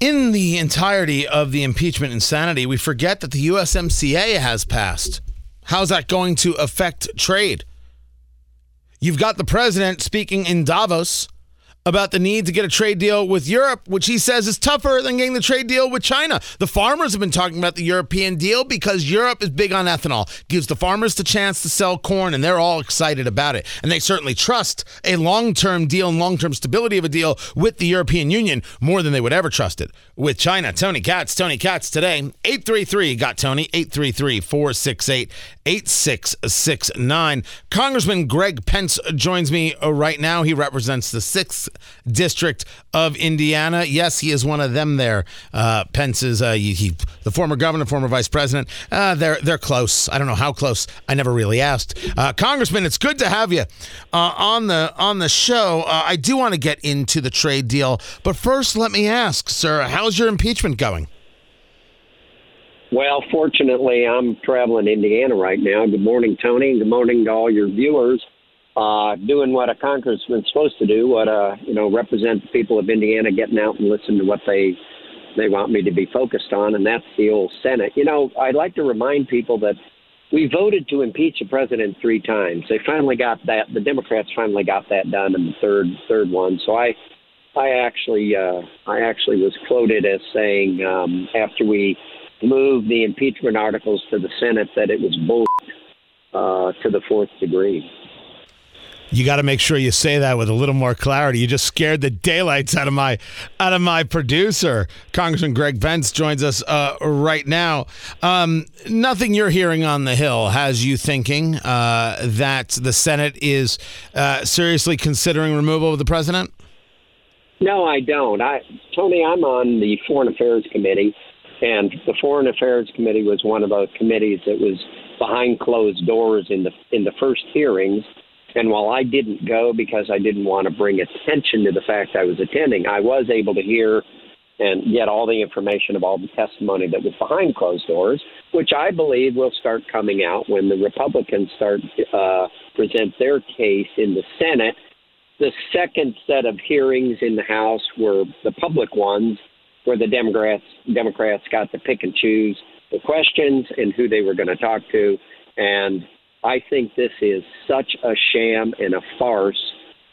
In the entirety of the impeachment insanity, we forget that the USMCA has passed. How's that going to affect trade? You've got the president speaking in Davos about the need to get a trade deal with Europe, which he says is tougher than getting the trade deal with China. The farmers have been talking about the European deal because Europe is big on ethanol, gives the farmers the chance to sell corn, and they're all excited about it. And they certainly trust a long term deal and long term stability of a deal with the European Union more than they would ever trust it with China. Tony Katz, Tony Katz today, 833 got Tony, 833 468 8669. Congressman Greg Pence joins me right now. He represents the 6th District of Indiana. Yes, he is one of them there. Uh, Pence is uh, he, he, the former governor, former vice president. Uh, they're, they're close. I don't know how close. I never really asked. Uh, Congressman, it's good to have you uh, on, the, on the show. Uh, I do want to get into the trade deal. But first, let me ask, sir, how's your impeachment going? Well, fortunately, I'm traveling Indiana right now. Good morning, Tony, good morning to all your viewers. Uh, doing what a congressman's supposed to do, what uh, you know, represent the people of Indiana, getting out and listen to what they they want me to be focused on, and that's the old Senate. You know, I'd like to remind people that we voted to impeach the president three times. They finally got that. The Democrats finally got that done in the third third one. So I I actually uh, I actually was quoted as saying um, after we moved the impeachment articles to the Senate that it was bull uh, to the fourth degree. You got to make sure you say that with a little more clarity. You just scared the daylights out of my out of my producer. Congressman Greg Pence joins us uh, right now. Um, nothing you're hearing on the Hill has you thinking uh, that the Senate is uh, seriously considering removal of the president. No, I don't. I, Tony, I'm on the Foreign Affairs Committee, and the Foreign Affairs Committee was one of those committees that was behind closed doors in the in the first hearings. And while I didn't go because I didn't want to bring attention to the fact I was attending, I was able to hear and get all the information of all the testimony that was behind closed doors, which I believe will start coming out when the Republicans start uh, present their case in the Senate. The second set of hearings in the House were the public ones, where the Democrats Democrats got to pick and choose the questions and who they were going to talk to. And I think this is such a sham and a farce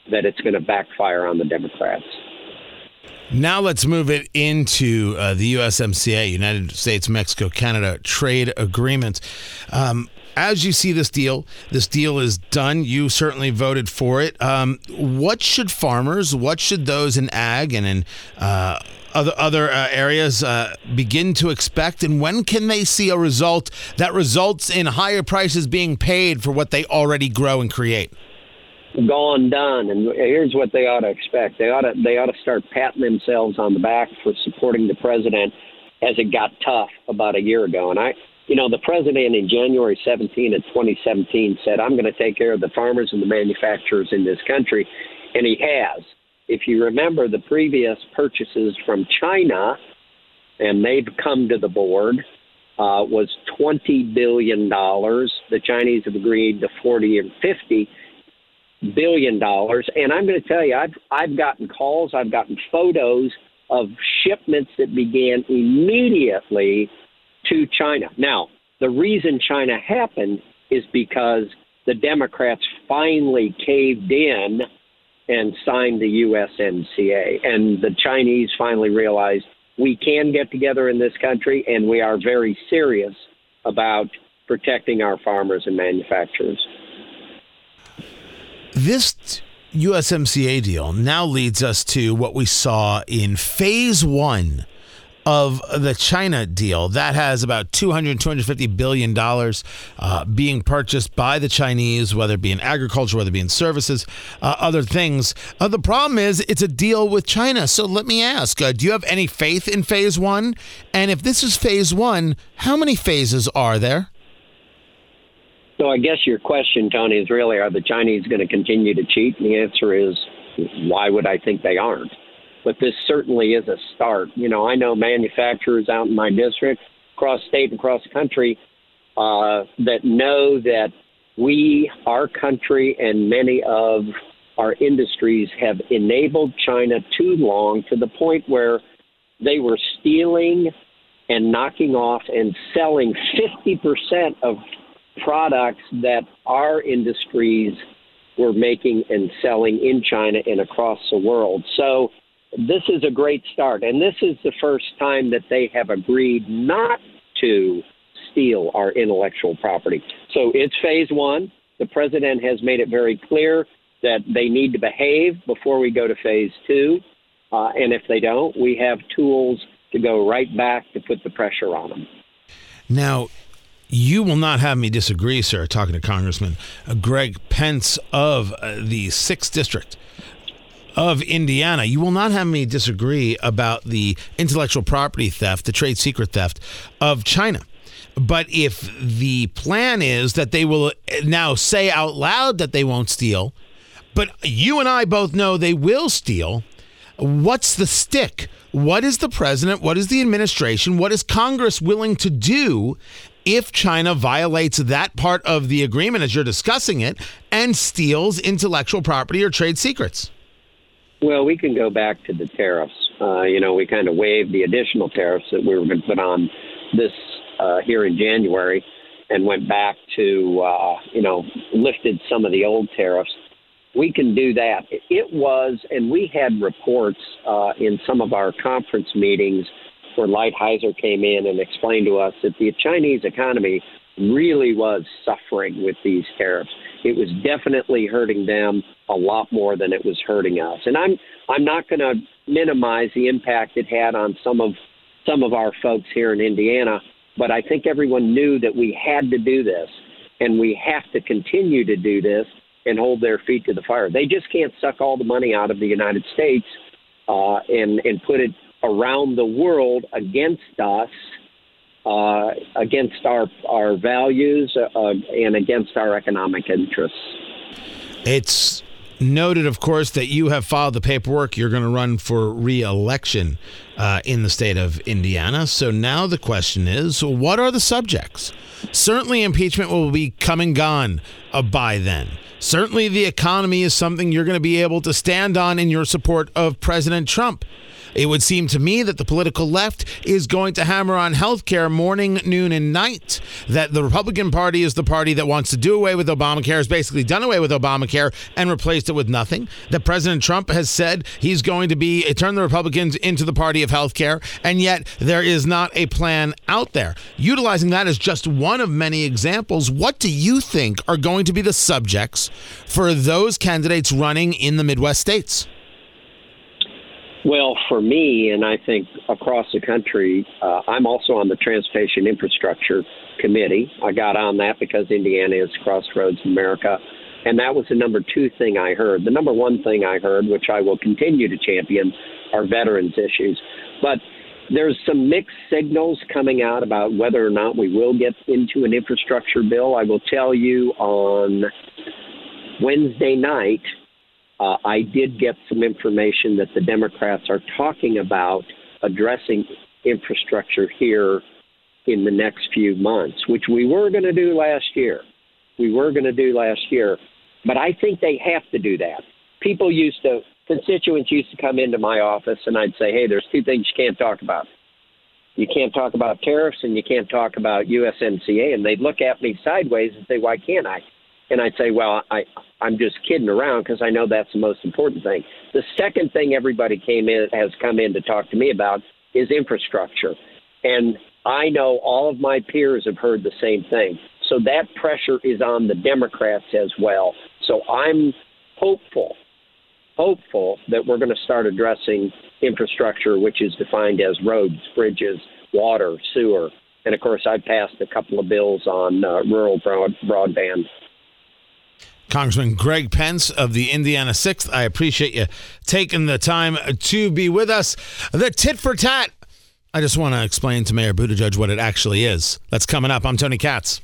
that it's going to backfire on the Democrats. Now let's move it into uh, the USMCA, United States Mexico Canada Trade Agreement. Um, as you see this deal, this deal is done. You certainly voted for it. Um, what should farmers, what should those in ag and in uh, other other uh, areas uh, begin to expect, and when can they see a result that results in higher prices being paid for what they already grow and create? Gone done, and here's what they ought to expect. They ought to they ought to start patting themselves on the back for supporting the president as it got tough about a year ago. And I, you know, the president in January 17 of 2017 said, "I'm going to take care of the farmers and the manufacturers in this country," and he has if you remember the previous purchases from China, and they've come to the board, uh, was $20 billion. The Chinese have agreed to 40 and 50 billion dollars. And I'm going to tell you, I've I've gotten calls, I've gotten photos of shipments that began immediately to China. Now, the reason China happened is because the Democrats finally caved in and signed the USMCA. And the Chinese finally realized we can get together in this country, and we are very serious about protecting our farmers and manufacturers. This USMCA deal now leads us to what we saw in phase one of the China deal. That has about 200, 250 billion dollars uh, being purchased by the Chinese, whether it be in agriculture, whether it be in services, uh, other things. Uh, the problem is it's a deal with China. So let me ask, uh, do you have any faith in phase one? And if this is phase one, how many phases are there? So I guess your question, Tony, is really are the Chinese going to continue to cheat? And the answer is why would I think they aren't? but this certainly is a start. You know, I know manufacturers out in my district, across state and across country, uh, that know that we, our country, and many of our industries have enabled China too long to the point where they were stealing and knocking off and selling 50% of products that our industries were making and selling in China and across the world. So this is a great start. And this is the first time that they have agreed not to steal our intellectual property. So it's phase one. The president has made it very clear that they need to behave before we go to phase two. Uh, and if they don't, we have tools to go right back to put the pressure on them. Now, you will not have me disagree, sir, talking to Congressman uh, Greg Pence of uh, the 6th District of Indiana. You will not have me disagree about the intellectual property theft, the trade secret theft of China. But if the plan is that they will now say out loud that they won't steal, but you and I both know they will steal, what's the stick? What is the president? What is the administration? What is Congress willing to do if China violates that part of the agreement as you're discussing it and steals intellectual property or trade secrets? Well, we can go back to the tariffs. Uh, you know, we kind of waived the additional tariffs that we were going to put on this uh, here in January and went back to, uh, you know, lifted some of the old tariffs. We can do that. It was, and we had reports uh, in some of our conference meetings where Lighthizer came in and explained to us that the Chinese economy really was suffering with these tariffs. It was definitely hurting them a lot more than it was hurting us. And I'm I'm not going to minimize the impact it had on some of some of our folks here in Indiana, but I think everyone knew that we had to do this and we have to continue to do this and hold their feet to the fire. They just can't suck all the money out of the United States uh, and and put it around the world against us uh, against our our values uh, and against our economic interests. It's noted, of course, that you have filed the paperwork. You're going to run for re-election uh, in the state of Indiana. So now the question is, what are the subjects? Certainly, impeachment will be come and gone uh, by then. Certainly, the economy is something you're going to be able to stand on in your support of President Trump. It would seem to me that the political left is going to hammer on health care morning, noon, and night. That the Republican Party is the party that wants to do away with Obamacare, has basically done away with Obamacare and replaced it with nothing. That President Trump has said he's going to be turn the Republicans into the party of health care, and yet there is not a plan out there. Utilizing that as just one of many examples, what do you think are going to be the subjects for those candidates running in the Midwest states? Well, for me, and I think across the country, uh, I'm also on the Transportation Infrastructure Committee. I got on that because Indiana is Crossroads America. And that was the number two thing I heard. The number one thing I heard, which I will continue to champion, are veterans issues. But there's some mixed signals coming out about whether or not we will get into an infrastructure bill. I will tell you on Wednesday night, uh, I did get some information that the Democrats are talking about addressing infrastructure here in the next few months, which we were going to do last year. We were going to do last year, but I think they have to do that. People used to, constituents used to come into my office and I'd say, hey, there's two things you can't talk about. You can't talk about tariffs and you can't talk about USMCA. And they'd look at me sideways and say, why can't I? And I'd say, well, I, I'm just kidding around because I know that's the most important thing. The second thing everybody came in has come in to talk to me about is infrastructure. And I know all of my peers have heard the same thing. So that pressure is on the Democrats as well. So I'm hopeful, hopeful that we're going to start addressing infrastructure, which is defined as roads, bridges, water, sewer. And of course, I passed a couple of bills on uh, rural broad- broadband Congressman Greg Pence of the Indiana 6th. I appreciate you taking the time to be with us. The tit for tat. I just want to explain to Mayor Buttigieg what it actually is. That's coming up. I'm Tony Katz.